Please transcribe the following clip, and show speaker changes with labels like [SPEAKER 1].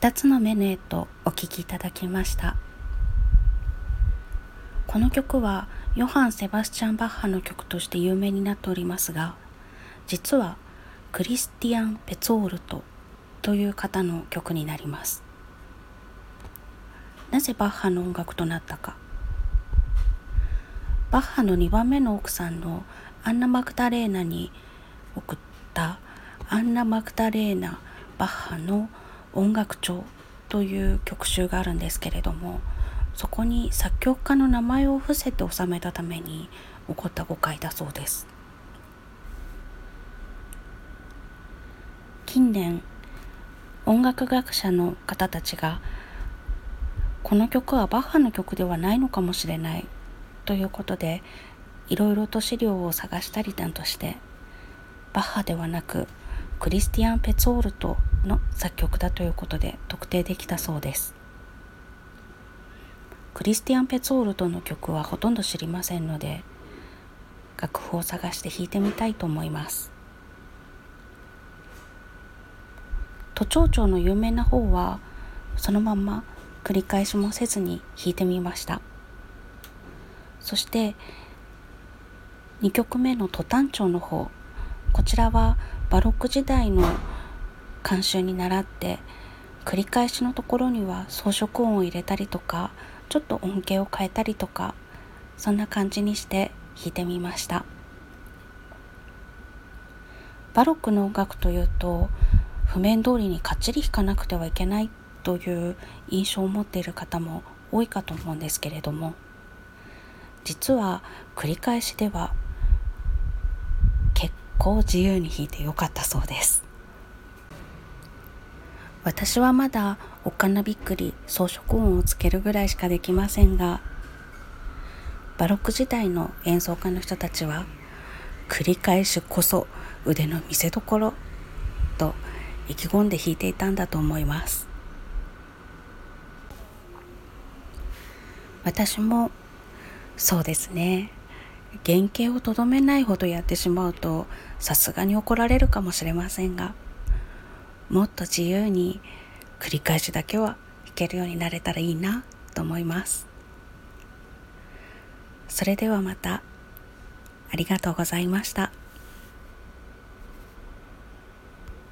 [SPEAKER 1] 2つの目の絵とお聴きいただきました。この曲はヨハン・セバスチャン・バッハの曲として有名になっておりますが実はクリスティアン・ペツォールトという方の曲になります。なぜバッハの音楽となったか。バッハの2番目の奥さんのアンナ・マクダレーナに送ったアンナ・マクダレーナ・バッハの音楽帳という曲集があるんですけれどもそこに作曲家の名前を伏せて収めたために起こった誤解だそうです。近年音楽学者の方たちがこの曲はバッハの曲ではないのかもしれないということでいろいろと資料を探したりなんとしてバッハではなくクリスティアン・ペツォールトの作曲だということで特定できたそうです。クリスティアン・ペツォールトの曲はほとんど知りませんので楽譜を探して弾いてみたいと思います。都庁長の有名な方はそのまま繰り返しもせずに弾いてみました。そして2曲目のトタン調の方こちらはバロック時代の慣習に倣って繰り返しのところには装飾音を入れたりとかちょっと音形を変えたりとかそんな感じにして弾いてみました。バロックの音楽というと譜面通りにかっちり弾かなくてはいけないという印象を持っている方も多いかと思うんですけれども実は繰り返しでは結構自由に弾いてよかったそうです。私はまだおっかなびっくり装飾音をつけるぐらいしかできませんがバロック時代の演奏家の人たちは繰り返しこそ腕の見せ所と意気込んで弾いていたんだと思います。私もそうですね。原型をとどめないほどやってしまうとさすがに怒られるかもしれませんがもっと自由に繰り返しだけは弾けるようになれたらいいなと思いますそれではまたありがとうございました。